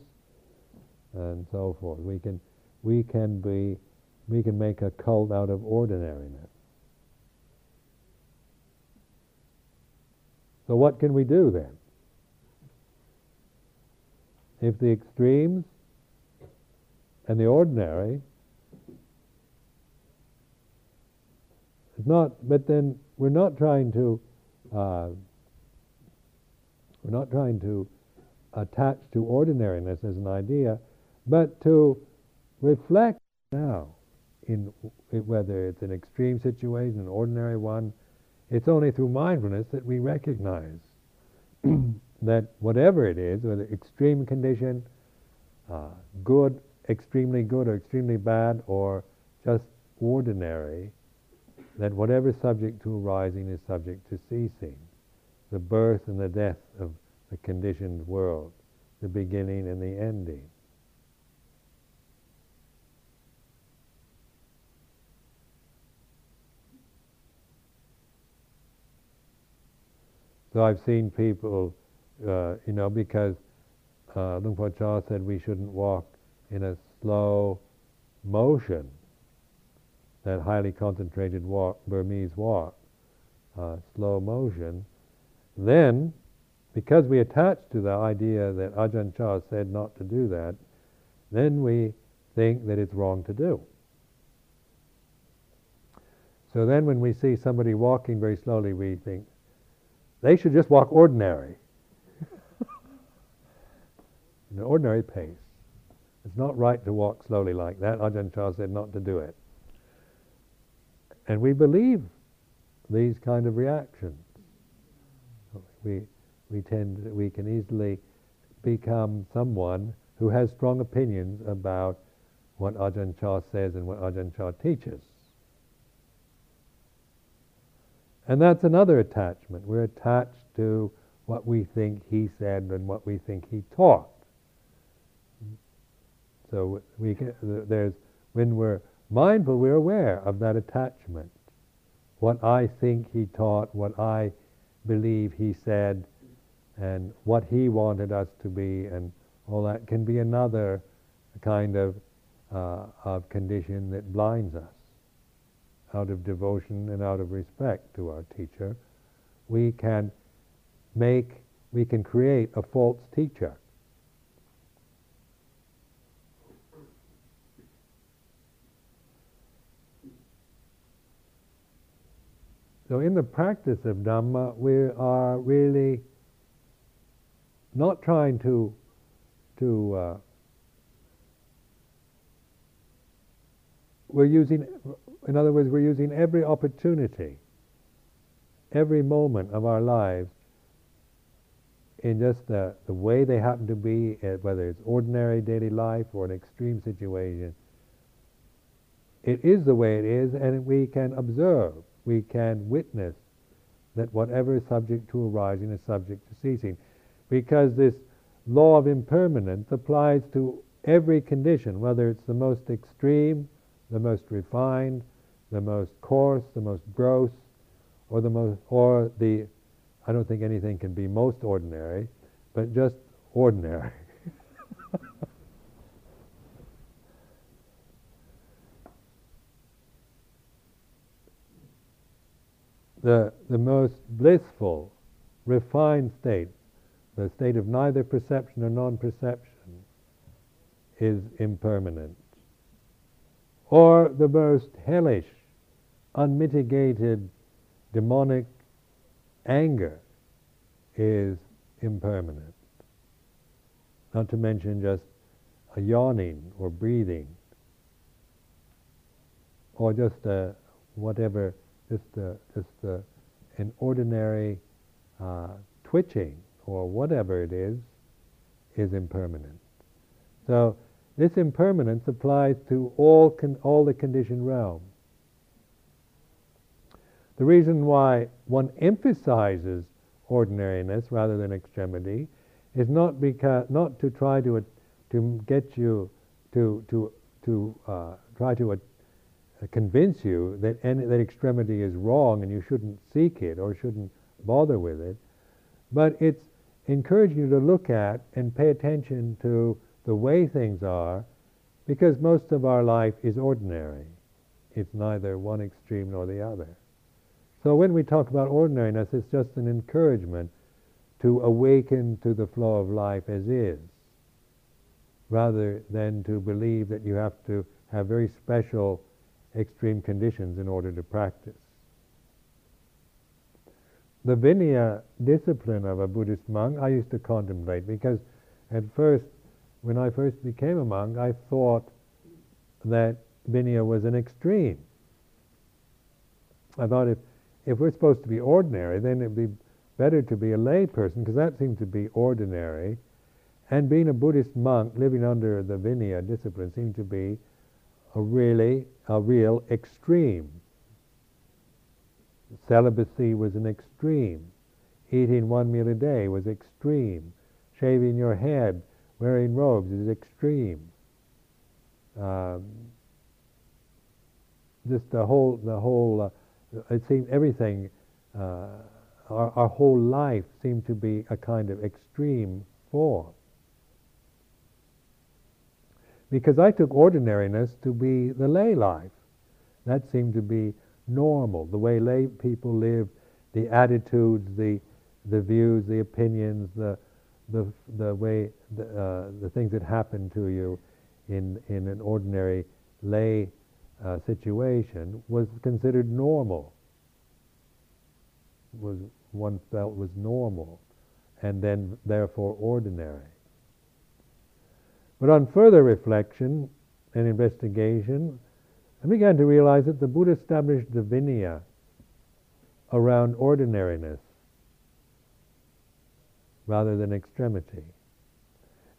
and so forth. We can, we can be, we can make a cult out of ordinariness. So what can we do then? If the extremes and the ordinary is not, but then we're not trying to, uh, we're not trying to attach to ordinariness as an idea, but to reflect now in whether it's an extreme situation, an ordinary one, it's only through mindfulness that we recognize that whatever it is, whether extreme condition, uh, good, extremely good or extremely bad, or just ordinary, that whatever is subject to arising is subject to ceasing. The birth and the death of the conditioned world, the beginning and the ending. So I've seen people, uh, you know, because uh, Luang Por Chah said we shouldn't walk in a slow motion, that highly concentrated walk, Burmese walk, uh, slow motion. Then, because we attach to the idea that Ajahn Chah said not to do that, then we think that it's wrong to do. So then when we see somebody walking very slowly, we think, they should just walk ordinary. an ordinary pace. It's not right to walk slowly like that. Ajahn Chah said not to do it. And we believe these kind of reactions. We, we tend, we can easily become someone who has strong opinions about what Ajahn Chah says and what Ajahn Chah teaches. And that's another attachment. We're attached to what we think he said and what we think he taught. So we can, there's when we're mindful, we're aware of that attachment. What I think he taught, what I believe he said, and what he wanted us to be, and all that can be another kind of, uh, of condition that blinds us out of devotion and out of respect to our teacher, we can make, we can create a false teacher. So in the practice of Dhamma, we are really not trying to to uh, we're using in other words, we're using every opportunity, every moment of our lives in just the, the way they happen to be, eh, whether it's ordinary daily life or an extreme situation. It is the way it is, and we can observe, we can witness that whatever is subject to arising is subject to ceasing. Because this law of impermanence applies to every condition, whether it's the most extreme, the most refined, the most coarse, the most gross, or the most, or the, I don't think anything can be most ordinary, but just ordinary. the, the most blissful, refined state, the state of neither perception or non-perception, is impermanent. Or the most hellish, unmitigated demonic anger is impermanent. Not to mention just a yawning or breathing, or just a whatever, just a, just a, an ordinary uh, twitching or whatever it is, is impermanent. So this impermanence applies to all, con- all the conditioned realm. The reason why one emphasizes ordinariness rather than extremity is not because not to try to to get you to to to uh, try to Uh, convince you that any, that extremity is wrong and you shouldn't seek it or shouldn't bother with it, but it's encouraging you to look at and pay attention to the way things are, because most of our life is ordinary. It's neither one extreme nor the other. So when we talk about ordinariness, it's just an encouragement to awaken to the flow of life as is, rather than to believe that you have to have very special extreme conditions in order to practice. The Vinaya discipline of a Buddhist monk I used to contemplate because at first, when I first became a monk, I thought that Vinaya was an extreme. I thought if, if we're supposed to be ordinary, then it'd be better to be a lay person because that seemed to be ordinary. And being a Buddhist monk living under the Vinaya discipline seemed to be a really a real extreme. Celibacy was an extreme. Eating one meal a day was extreme. Shaving your head, wearing robes is extreme. Um, just the whole, the whole, uh, it seemed everything, uh, our, our whole life seemed to be a kind of extreme form because I took ordinariness to be the lay life. That seemed to be normal, the way lay people live, the attitudes, the, the views, the opinions, the, the, the way, the, uh, the things that happen to you in, in an ordinary lay uh, situation was considered normal, was one felt was normal, and then therefore ordinary. But on further reflection and investigation, I began to realize that the Buddha established the Vinaya around ordinariness rather than extremity.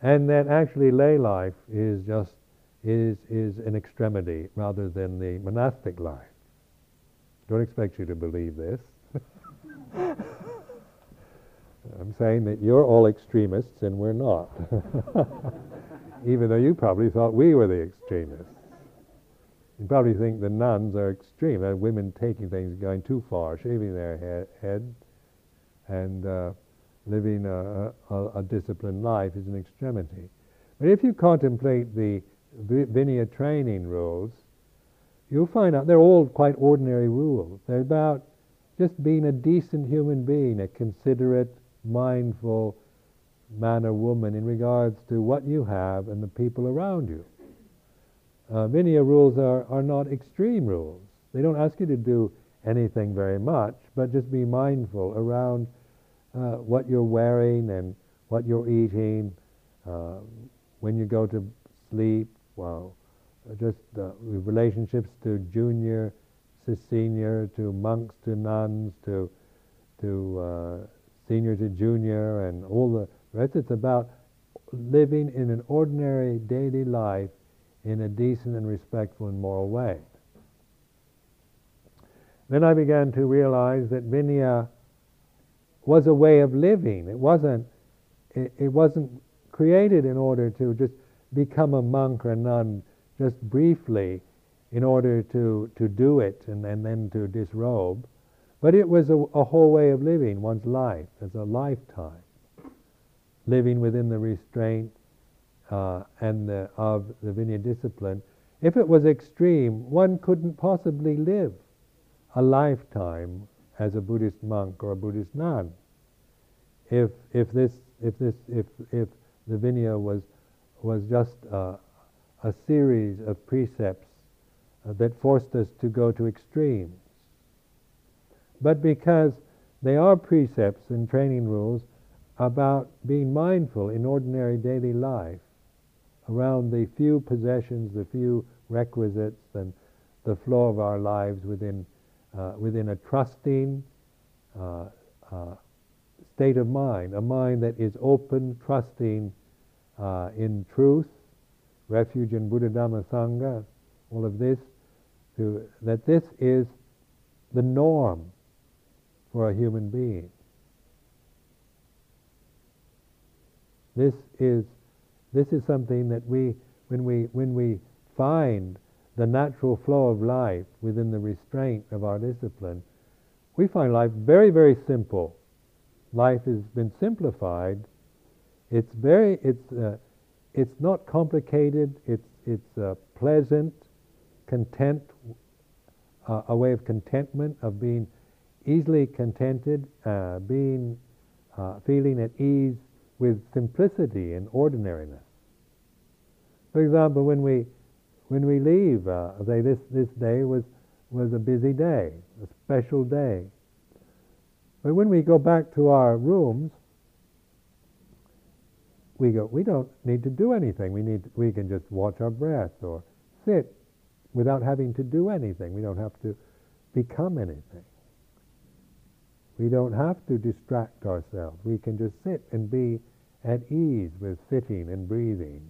And that actually lay life is just is is an extremity rather than the monastic life. Don't expect you to believe this. I'm saying that you're all extremists and we're not. even though you probably thought we were the extremists. You probably think the nuns are extreme, that women taking things going too far, shaving their he- head, and uh, living a, a, a, disciplined life is an extremity. But if you contemplate the Vinaya training rules, you'll find out they're all quite ordinary rules. They're about just being a decent human being, a considerate, mindful, man or woman in regards to what you have and the people around you. Uh, Vinaya rules are, are not extreme rules. They don't ask you to do anything very much, but just be mindful around uh, what you're wearing and what you're eating, uh, when you go to sleep, well, just uh, relationships to junior, to senior, to monks, to nuns, to to uh, senior to junior, and all the Right? It's about living in an ordinary daily life in a decent and respectful and moral way. Then I began to realize that Vinaya was a way of living. It wasn't, it, it wasn't created in order to just become a monk or a nun just briefly in order to, to do it and, and then to disrobe, but it was a, a whole way of living one's life as a lifetime living within the restraint uh, and the, of the Vinaya discipline, if it was extreme, one couldn't possibly live a lifetime as a Buddhist monk or a Buddhist nun. If if this if this if if the Vinaya was was just uh, a series of precepts uh, that forced us to go to extremes, but because they are precepts and training rules about being mindful in ordinary daily life around the few possessions, the few requisites, and the flow of our lives within, uh, within a trusting, uh, uh, state of mind, a mind that is open, trusting uh, in truth, refuge in Buddha Dhamma Sangha, all of this, to, that this is the norm for a human being. This is, this is something that we, when we, when we find the natural flow of life within the restraint of our discipline, we find life very, very simple. Life has been simplified. It's very, it's, uh, it's not complicated. It's, it's uh, pleasant, content, uh, a way of contentment, of being easily contented, uh, being, uh, feeling at ease with simplicity and ordinariness. For example, when we when we leave, uh, say this this day was was a busy day, a special day. But when we go back to our rooms, we go. We don't need to do anything. We need. We can just watch our breath or sit without having to do anything. We don't have to become anything. We don't have to distract ourselves. We can just sit and be at ease with sitting and breathing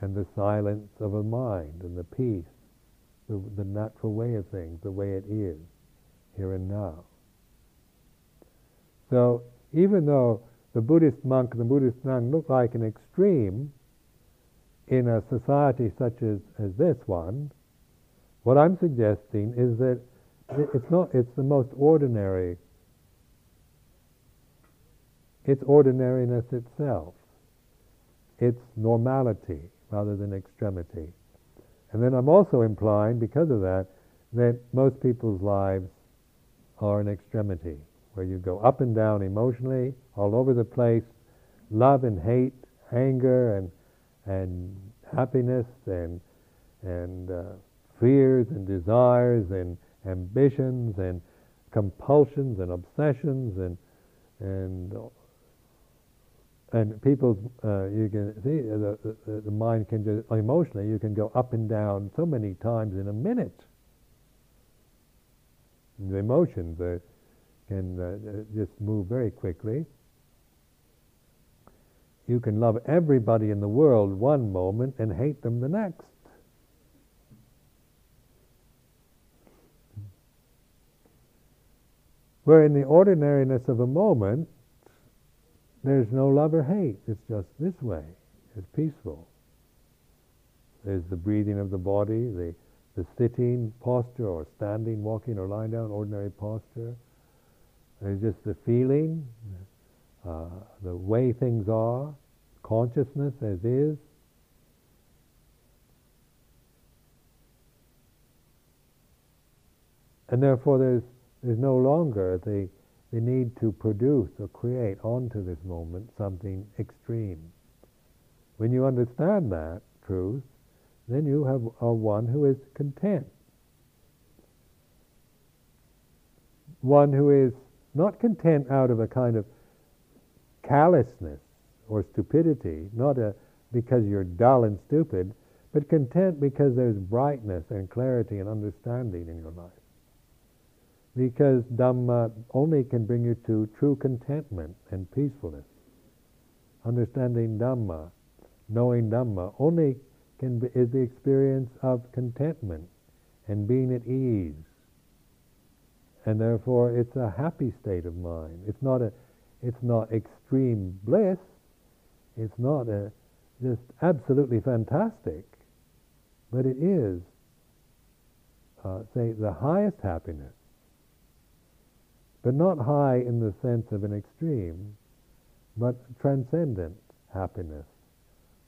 and the silence of a mind and the peace, the, the natural way of things, the way it is, here and now. So even though the Buddhist monk and the Buddhist nun look like an extreme in a society such as, as this one, what I'm suggesting is that it's not, it's the most ordinary it's ordinariness itself. It's normality rather than extremity. And then I'm also implying, because of that, that most people's lives are an extremity, where you go up and down emotionally, all over the place, love and hate, anger and and happiness and and uh, fears and desires and ambitions and compulsions and obsessions and and and people's uh, you can see uh, the, the, the mind can just emotionally you can go up and down so many times in a minute. The emotions uh, can uh, just move very quickly. You can love everybody in the world one moment and hate them the next. Where in the ordinariness of a moment, there's no love or hate. It's just this way. It's peaceful. There's the breathing of the body, the, the sitting posture, or standing, walking, or lying down, ordinary posture. There's just the feeling, uh, the way things are, consciousness as is. And therefore, there's, there's no longer the the need to produce or create onto this moment something extreme. When you understand that truth, then you have a one who is content. One who is not content out of a kind of callousness or stupidity, not a, because you're dull and stupid, but content because there's brightness and clarity and understanding in your life because Dhamma only can bring you to true contentment and peacefulness. Understanding Dhamma, knowing Dhamma, only can be, is the experience of contentment and being at ease. And therefore, it's a happy state of mind. It's not a, it's not extreme bliss. It's not a, just absolutely fantastic, but it is, uh, say, the highest happiness but not high in the sense of an extreme, but transcendent happiness,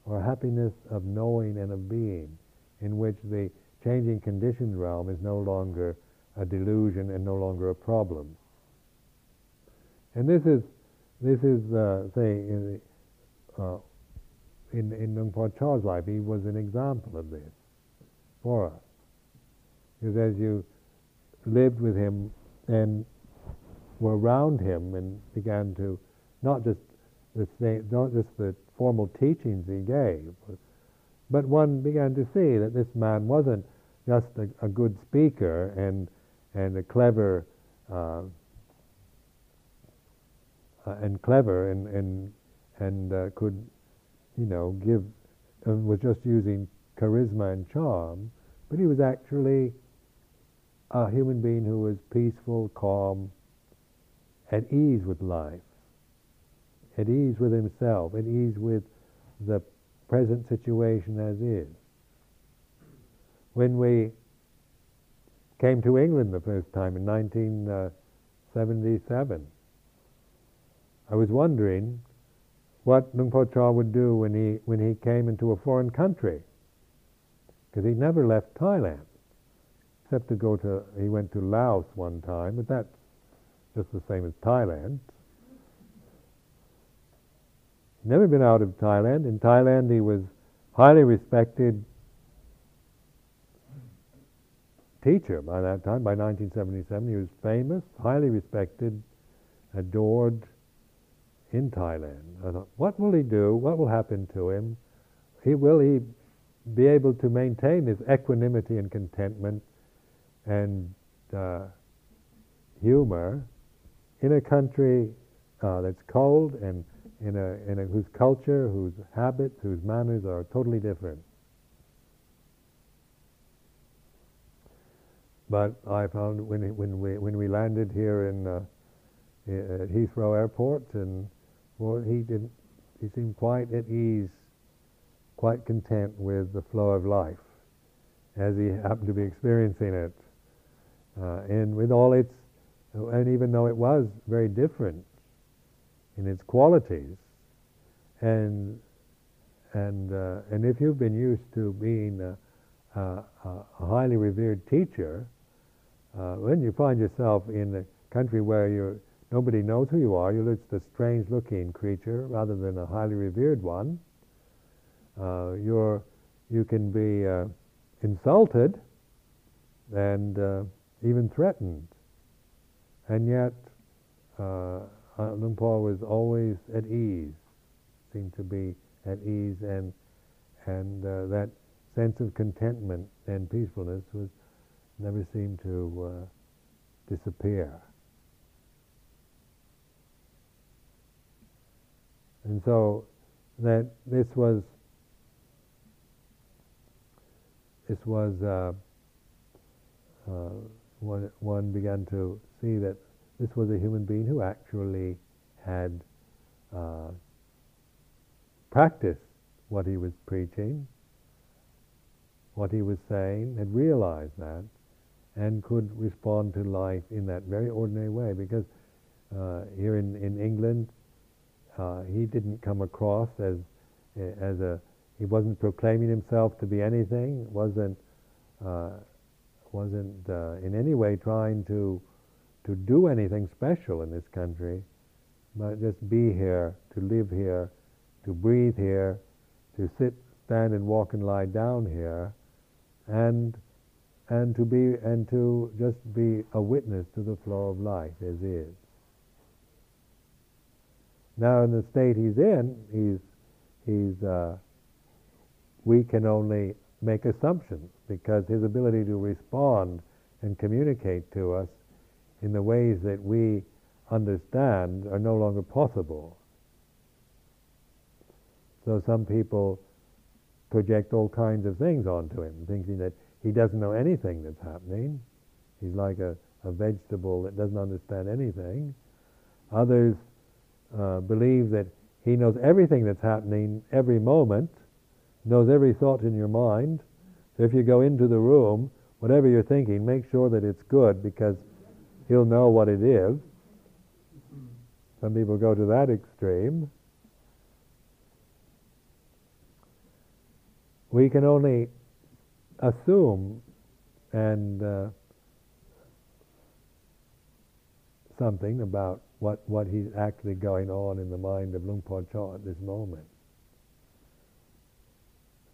or happiness of knowing and of being, in which the changing conditioned realm is no longer a delusion and no longer a problem. And this is, this is, uh, say, in, uh, in, in Luang Por Chah's life, he was an example of this for us. Because as you lived with him and were around him and began to not just the same, not just the formal teachings he gave, but one began to see that this man wasn't just a, a good speaker and and a clever uh, uh, and clever and and and uh, could, you know, give and was just using charisma and charm, but he was actually a human being who was peaceful, calm, at ease with life, at ease with himself, at ease with the present situation as is. When we came to England the first time in 1977, I was wondering what Luang Por Chah would do when he, when he came into a foreign country, because he never left Thailand, except to go to, he went to Laos one time, but that's just the same as Thailand. He'd Never been out of Thailand. In Thailand, he was highly respected teacher by that time. By 1977, he was famous, highly respected, adored in Thailand. I thought, what will he do? What will happen to him? He will he be able to maintain his equanimity and contentment and uh, humor in a country uh, that's cold and in a, in a, whose culture, whose habits, whose manners are totally different. But I found when, when, we, when we landed here in, uh, at Heathrow Airport, and well, he didn't. He seemed quite at ease, quite content with the flow of life, as he happened to be experiencing it, uh, and with all its, and even though it was very different in its qualities, and and uh, and if you've been used to being a, a, a highly revered teacher, uh, when you find yourself in a country where you're nobody knows who you are, you're just a strange looking creature rather than a highly revered one. Uh, you're, you can be uh, insulted and uh, even threatened. And yet, uh, Luang Por was always at ease, seemed to be at ease, and, and uh, that sense of contentment and peacefulness was never seemed to uh, disappear. And so that this was this was uh, uh, one, one began to see that this was a human being who actually had uh, practiced what he was preaching, what he was saying, had realized that, and could respond to life in that very ordinary way. Because uh, here in, in England, uh, he didn't come across as as a he wasn't proclaiming himself to be anything. wasn't uh, wasn't uh, in any way trying to to do anything special in this country, but just be here, to live here, to breathe here, to sit, stand, and walk and lie down here, and and to be and to just be a witness to the flow of life as is. Now, in the state he's in, he's, he's, uh, we can only make assumptions because his ability to respond and communicate to us in the ways that we understand are no longer possible. So some people project all kinds of things onto him, thinking that he doesn't know anything that's happening. He's like a, a vegetable that doesn't understand anything. Others uh, believe that he knows everything that's happening every moment, knows every thought in your mind. So if you go into the room, whatever you're thinking, make sure that it's good because he'll know what it is. Some people go to that extreme. We can only assume and uh, something about what, what is actually going on in the mind of Luang Por Chah at this moment.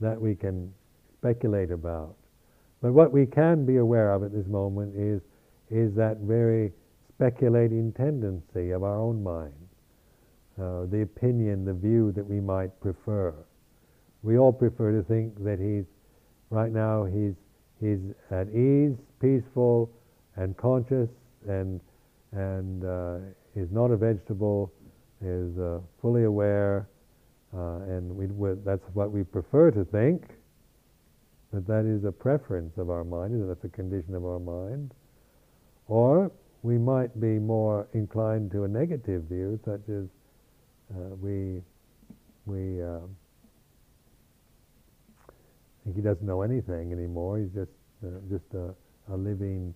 That we can speculate about. But what we can be aware of at this moment is, is that very speculating tendency of our own mind, uh, the opinion, the view that we might prefer. We all prefer to think that he's, right now, he's, he's at ease, peaceful, and conscious, and, and uh, is not a vegetable is uh, fully aware, uh, and we, that's what we prefer to think, but that is a preference of our mind, that's a condition of our mind. Or we might be more inclined to a negative view, such as uh, we we uh, think he doesn't know anything anymore. He's just uh, just a, a living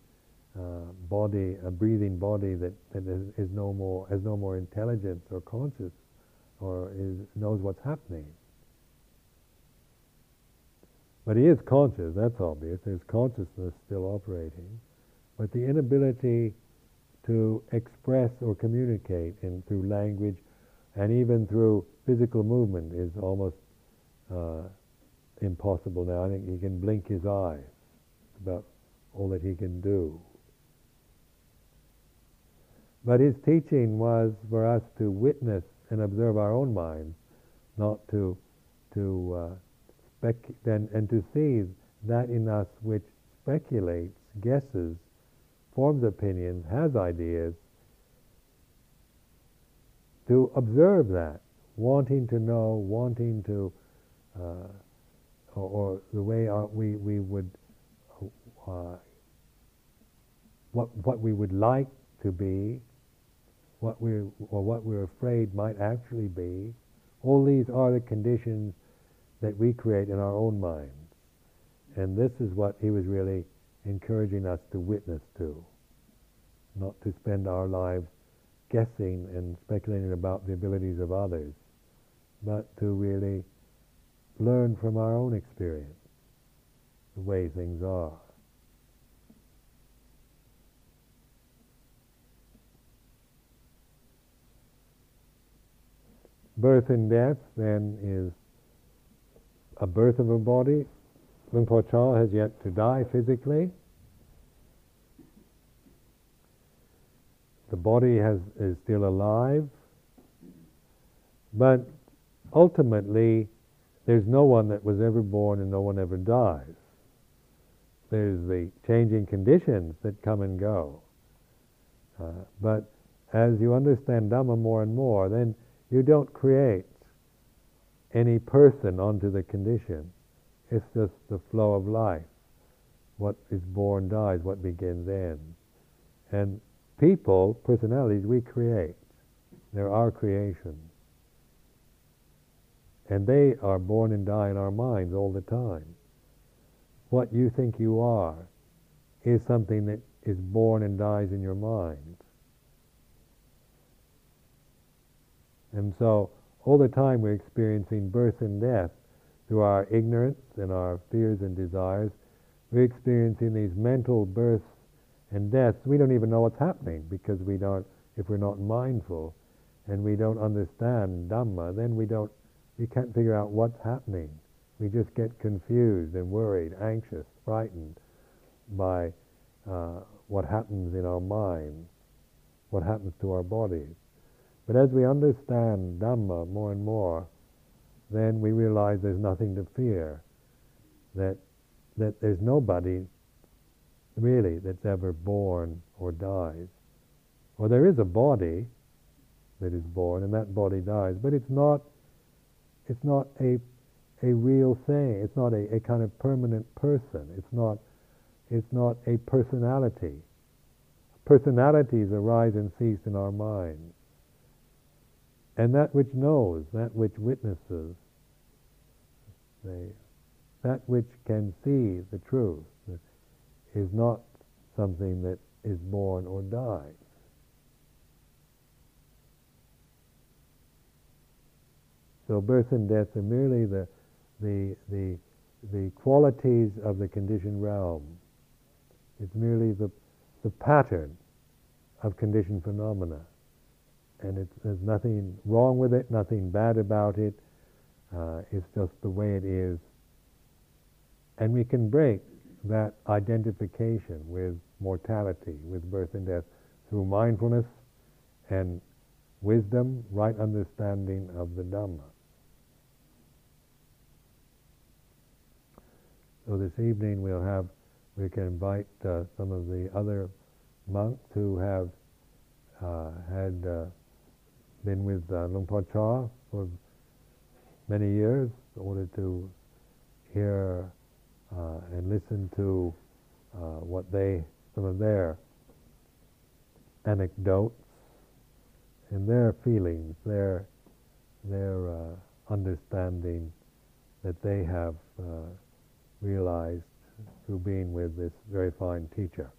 uh, body, a breathing body that, that is, is, no more has no more intelligence or conscious or is knows what's happening. But he is conscious. That's obvious. There's consciousness still operating, but the inability to express or communicate in, through language and even through physical movement is almost uh, impossible now. I think he can blink his eyes. About all that he can do. But his teaching was for us to witness and observe our own minds, not to to uh, spec- and, and to see that in us which speculates, guesses, forms opinions, has ideas, to observe that, wanting to know, wanting to, uh, or, or, the way our, we, we would, uh, what, what we would like to be, what we or what we're afraid might actually be. All these are the conditions that we create in our own minds. And this is what he was really encouraging us to witness to, not to spend our lives guessing and speculating about the abilities of others, but to really learn from our own experience the way things are. Birth and death then is a birth of a body. Luang Por Chah has yet to die physically. The body has, is still alive, but ultimately, there's no one that was ever born and no one ever dies. There's the changing conditions that come and go. Uh, but as you understand Dhamma more and more, then you don't create any person onto the condition. It's just the flow of life. What is born dies, what begins ends. And people, personalities, we create. They're our creation. And they are born and die in our minds all the time. What you think you are is something that is born and dies in your mind. And so all the time we're experiencing birth and death through our ignorance and our fears and desires. We're experiencing these mental births and deaths. We don't even know what's happening because we don't, if we're not mindful and we don't understand Dhamma, then we don't, we can't figure out what's happening. We just get confused and worried, anxious, frightened by uh, what happens in our minds, what happens to our bodies. But as we understand Dhamma more and more, then we realize there's nothing to fear. That, that there's nobody really that's ever born or dies. Or there is a body that is born and that body dies, but it's not, it's not a, a real thing. It's not a, a kind of permanent person. It's not, it's not a personality. Personalities arise and cease in our minds. And that which knows, that which witnesses, they, that which can see the truth is not something that is born or dies. So birth and death are merely the, the, the, the qualities of the conditioned realm. It's merely the, the pattern of conditioned phenomena and there's nothing wrong with it, nothing bad about it. Uh, it's just the way it is. And we can break that identification with mortality, with birth and death, through mindfulness and wisdom, right understanding of the Dhamma. So this evening we'll have, we can invite uh, some of the other monks who have uh, had uh, been with uh, Luang Por Chah for many years in order to hear uh, and listen to uh, what they, some of their anecdotes and their feelings, their, their uh, understanding that they have uh, realized through being with this very fine teacher.